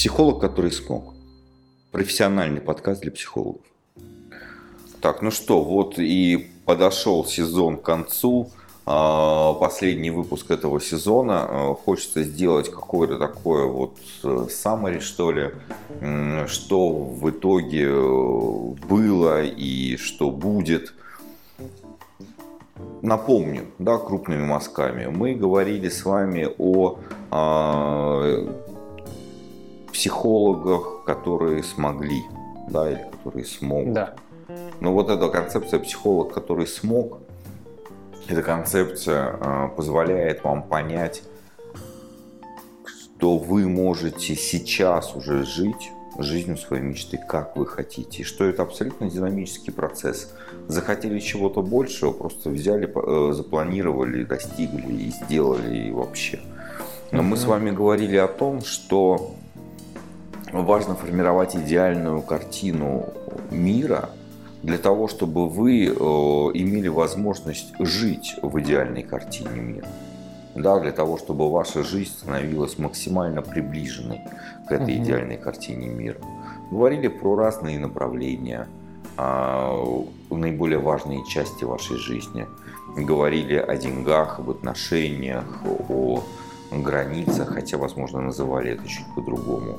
Психолог, который смог. Профессиональный подкаст для психологов. Так, ну что, вот и подошел сезон к концу. А, последний выпуск этого сезона. А, хочется сделать какое-то такое вот summary, э, что ли, что в итоге э, было и что будет. Напомню, да, крупными мазками. Мы говорили с вами о э, психологах, которые смогли, да, или которые смогут. Да. Но вот эта концепция психолог, который смог, эта концепция э, позволяет вам понять, что вы можете сейчас уже жить жизнью своей мечты, как вы хотите. Что это абсолютно динамический процесс. Захотели чего-то большего, просто взяли, э, запланировали, достигли и сделали и вообще. Но мы с вами говорили о том, что важно формировать идеальную картину мира – для того, чтобы вы э, имели возможность жить в идеальной картине мира. Да, для того, чтобы ваша жизнь становилась максимально приближенной к этой угу. идеальной картине мира. Говорили про разные направления, э, наиболее важные части вашей жизни. Говорили о деньгах, об отношениях, о границах, хотя, возможно, называли это чуть по-другому.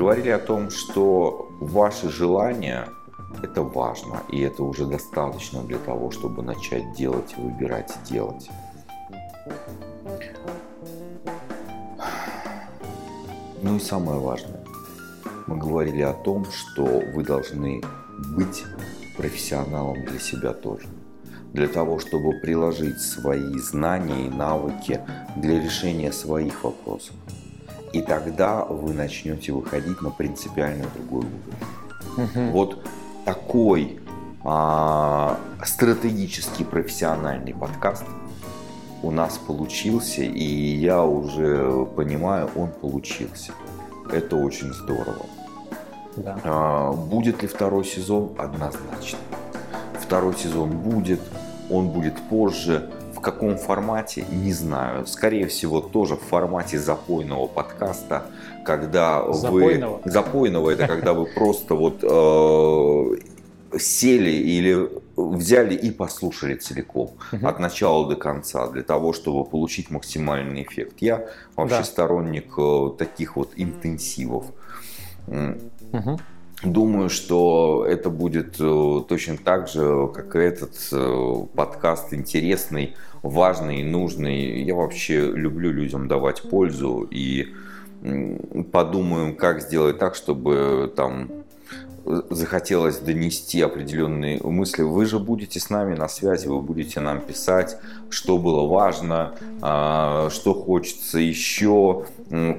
Говорили о том, что ваши желания – это важно, и это уже достаточно для того, чтобы начать делать и выбирать делать. Ну и самое важное, мы говорили о том, что вы должны быть профессионалом для себя тоже. Для того, чтобы приложить свои знания и навыки для решения своих вопросов. И тогда вы начнете выходить на принципиально другой уровень. Угу. Вот такой а, стратегический профессиональный подкаст у нас получился, и я уже понимаю, он получился. Это очень здорово. Да. А, будет ли второй сезон? Однозначно. Второй сезон будет, он будет позже. В каком формате, не знаю. Скорее всего, тоже в формате запойного подкаста, когда запойного. вы... Запойного? это когда вы просто вот э, сели или взяли и послушали целиком от начала до конца для того, чтобы получить максимальный эффект. Я вообще да. сторонник э, таких вот интенсивов. Угу. Думаю, что это будет э, точно так же, как и этот э, подкаст интересный, важный, нужный. Я вообще люблю людям давать пользу и подумаем, как сделать так, чтобы там захотелось донести определенные мысли. Вы же будете с нами на связи, вы будете нам писать, что было важно, а, что хочется еще,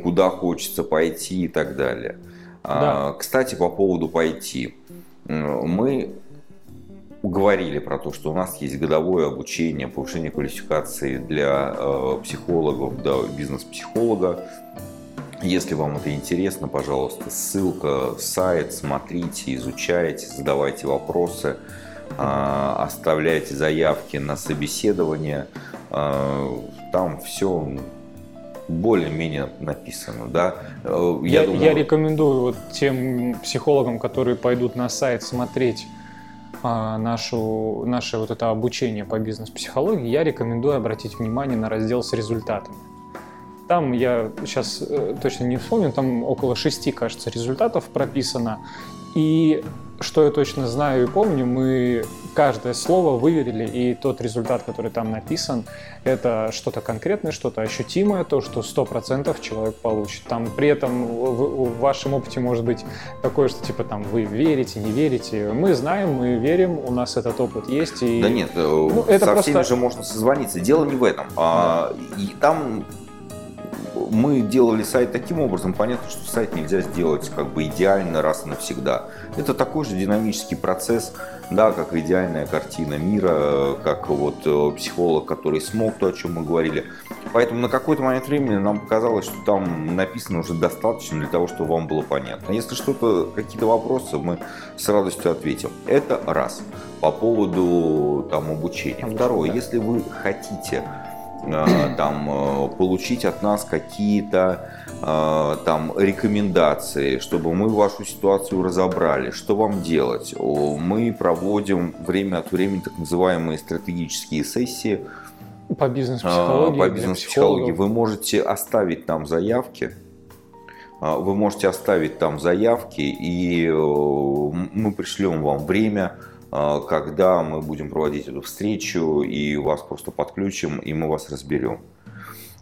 куда хочется пойти и так далее. Да. Кстати, по поводу пойти. Мы говорили про то, что у нас есть годовое обучение, повышение квалификации для э, психологов, да, бизнес-психолога. Если вам это интересно, пожалуйста, ссылка, сайт, смотрите, изучайте, задавайте вопросы, э, оставляйте заявки на собеседование. Э, там все более-менее написано, да. Э, я, я, думаю... я рекомендую вот тем психологам, которые пойдут на сайт смотреть а, нашу, наше вот это обучение по бизнес-психологии, я рекомендую обратить внимание на раздел с результатами. Там я сейчас э, точно не вспомню, там около шести, кажется, результатов прописано. И что я точно знаю и помню, мы каждое слово выверили, и тот результат, который там написан, это что-то конкретное, что-то ощутимое, то, что 100% человек получит. Там при этом в, в вашем опыте может быть такое, что типа там вы верите, не верите. Мы знаем, мы верим, у нас этот опыт есть. И, да нет, э, ну, это со просто... всеми же можно созвониться. Дело не в этом. А, и там мы делали сайт таким образом, понятно, что сайт нельзя сделать как бы идеально раз и навсегда. Это такой же динамический процесс, да, как идеальная картина мира, как вот э, психолог, который смог, то, о чем мы говорили. Поэтому на какой-то момент времени нам показалось, что там написано уже достаточно для того, чтобы вам было понятно. Если что-то, какие-то вопросы, мы с радостью ответим. Это раз. По поводу там обучения. Второе, если вы хотите там, получить от нас какие-то там рекомендации, чтобы мы вашу ситуацию разобрали, что вам делать. Мы проводим время от времени так называемые стратегические сессии по бизнес-психологии. По бизнес-психологии. Вы можете оставить там заявки, вы можете оставить там заявки, и мы пришлем вам время, когда мы будем проводить эту встречу, и вас просто подключим, и мы вас разберем.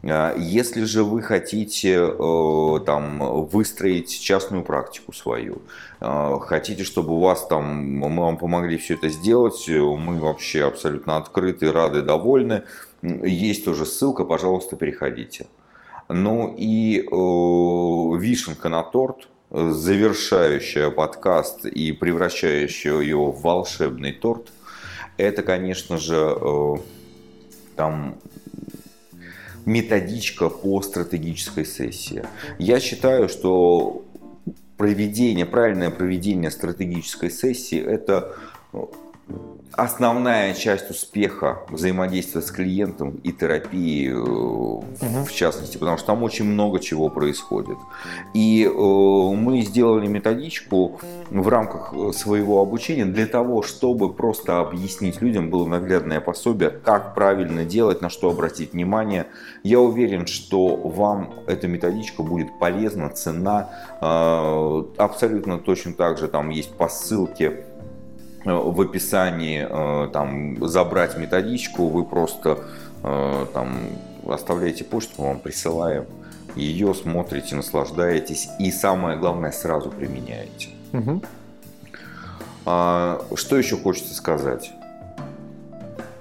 А, если же вы хотите э, там, выстроить частную практику свою, э, хотите, чтобы у вас там, мы вам помогли все это сделать, мы вообще абсолютно открыты, рады, довольны, есть тоже ссылка, пожалуйста, переходите. Ну и э, вишенка на торт, завершающая подкаст и превращающая его в волшебный торт, это, конечно же, там методичка по стратегической сессии. Я считаю, что проведение, правильное проведение стратегической сессии – это основная часть успеха взаимодействия с клиентом и терапии угу. в частности, потому что там очень много чего происходит. И э, мы сделали методичку в рамках э, своего обучения для того, чтобы просто объяснить людям, было наглядное пособие, как правильно делать, на что обратить внимание. Я уверен, что вам эта методичка будет полезна, цена. Э, абсолютно точно так же там есть по ссылке в описании э, там, забрать методичку, вы просто э, там, оставляете почту, мы вам присылаем ее, смотрите, наслаждаетесь и самое главное сразу применяете. Угу. А, что еще хочется сказать?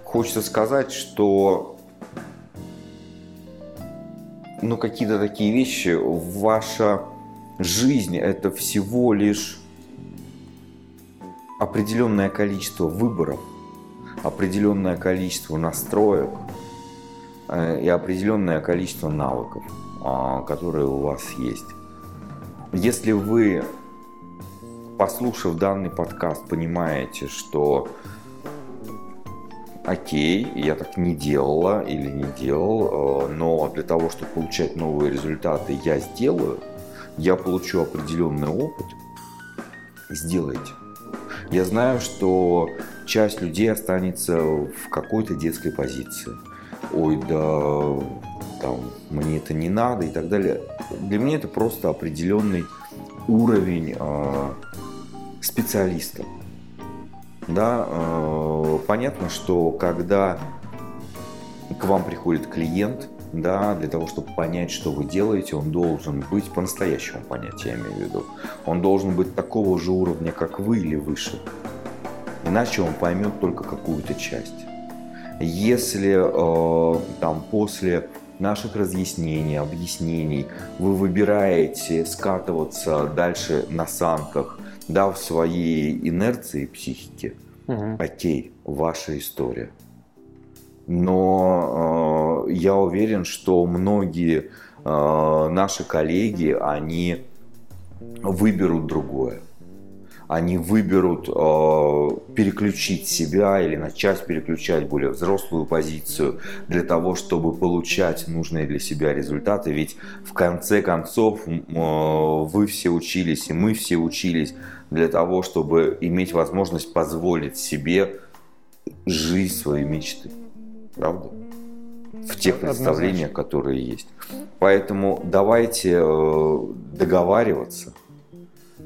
Хочется сказать, что ну, какие-то такие вещи, ваша жизнь это всего лишь определенное количество выборов, определенное количество настроек э, и определенное количество навыков, а, которые у вас есть. Если вы, послушав данный подкаст, понимаете, что окей, я так не делала или не делал, э, но для того, чтобы получать новые результаты, я сделаю, я получу определенный опыт, сделайте. Я знаю, что часть людей останется в какой-то детской позиции. Ой, да, там, мне это не надо и так далее. Для меня это просто определенный уровень э, специалиста. Да, э, понятно, что когда к вам приходит клиент, да, для того, чтобы понять, что вы делаете, он должен быть по-настоящему понять, я имею в виду. Он должен быть такого же уровня, как вы или выше. Иначе он поймет только какую-то часть. Если э, там после наших разъяснений, объяснений вы выбираете скатываться дальше на санках, да, в своей инерции психики, угу. окей, ваша история но э, я уверен, что многие э, наши коллеги, они выберут другое. Они выберут э, переключить себя или начать переключать более взрослую позицию для того, чтобы получать нужные для себя результаты. Ведь в конце концов э, вы все учились и мы все учились для того, чтобы иметь возможность позволить себе жить своей мечты правда? В тех представлениях, которые есть. Поэтому давайте э, договариваться,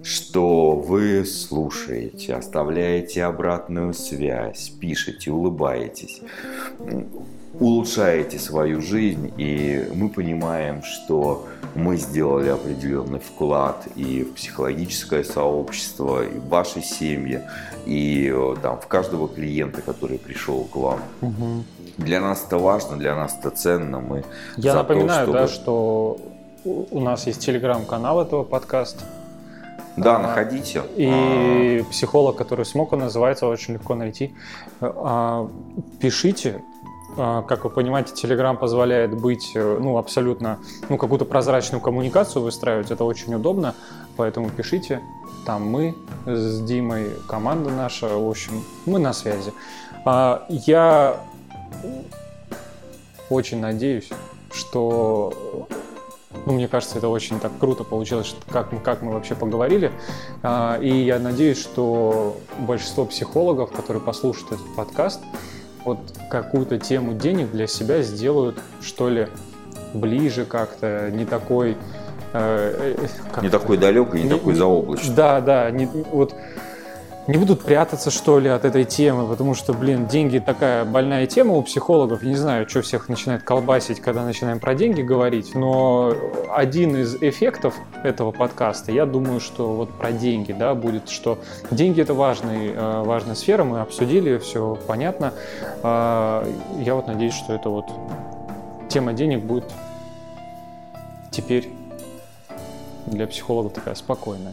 что вы слушаете, оставляете обратную связь, пишете, улыбаетесь, улучшаете свою жизнь, и мы понимаем, что мы сделали определенный вклад и в психологическое сообщество, и в ваши семьи, и э, там в каждого клиента, который пришел к вам. Угу. Для нас это важно, для нас это ценно. Мы Я напоминаю, то, чтобы... да, что у нас есть телеграм-канал этого подкаста. Да, а, находите. И а... психолог, который смог, он называется, очень легко найти. А, пишите. А, как вы понимаете, Telegram позволяет быть, э, ну, абсолютно, ну, какую-то прозрачную коммуникацию выстраивать. Это очень удобно. Поэтому пишите. Там мы с Димой, команда наша, в общем, мы на связи. А, я очень надеюсь, что ну, мне кажется, это очень так круто получилось, как мы, как мы вообще поговорили. А, и я надеюсь, что большинство психологов, которые послушают этот подкаст, вот какую-то тему денег для себя сделают, что ли, ближе как-то, не такой... Э, э как не такой далекий, не, не такой заоблачный. Да, да, не, вот не будут прятаться, что ли, от этой темы, потому что, блин, деньги такая больная тема у психологов. Не знаю, что всех начинает колбасить, когда начинаем про деньги говорить, но один из эффектов этого подкаста, я думаю, что вот про деньги, да, будет, что деньги это важный, э, важная сфера, мы обсудили, все понятно. А, я вот надеюсь, что это вот тема денег будет теперь для психологов такая спокойная.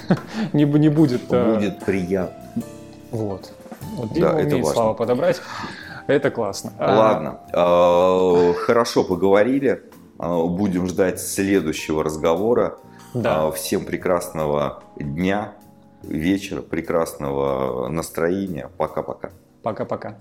не, не будет... Будет приятно. Вот. Вот Дима да, умеет это слова подобрать. Это классно. А, Ладно. А, хорошо поговорили. А, будем ждать следующего разговора. Да. Всем прекрасного дня, вечера, прекрасного настроения. Пока-пока. Пока-пока.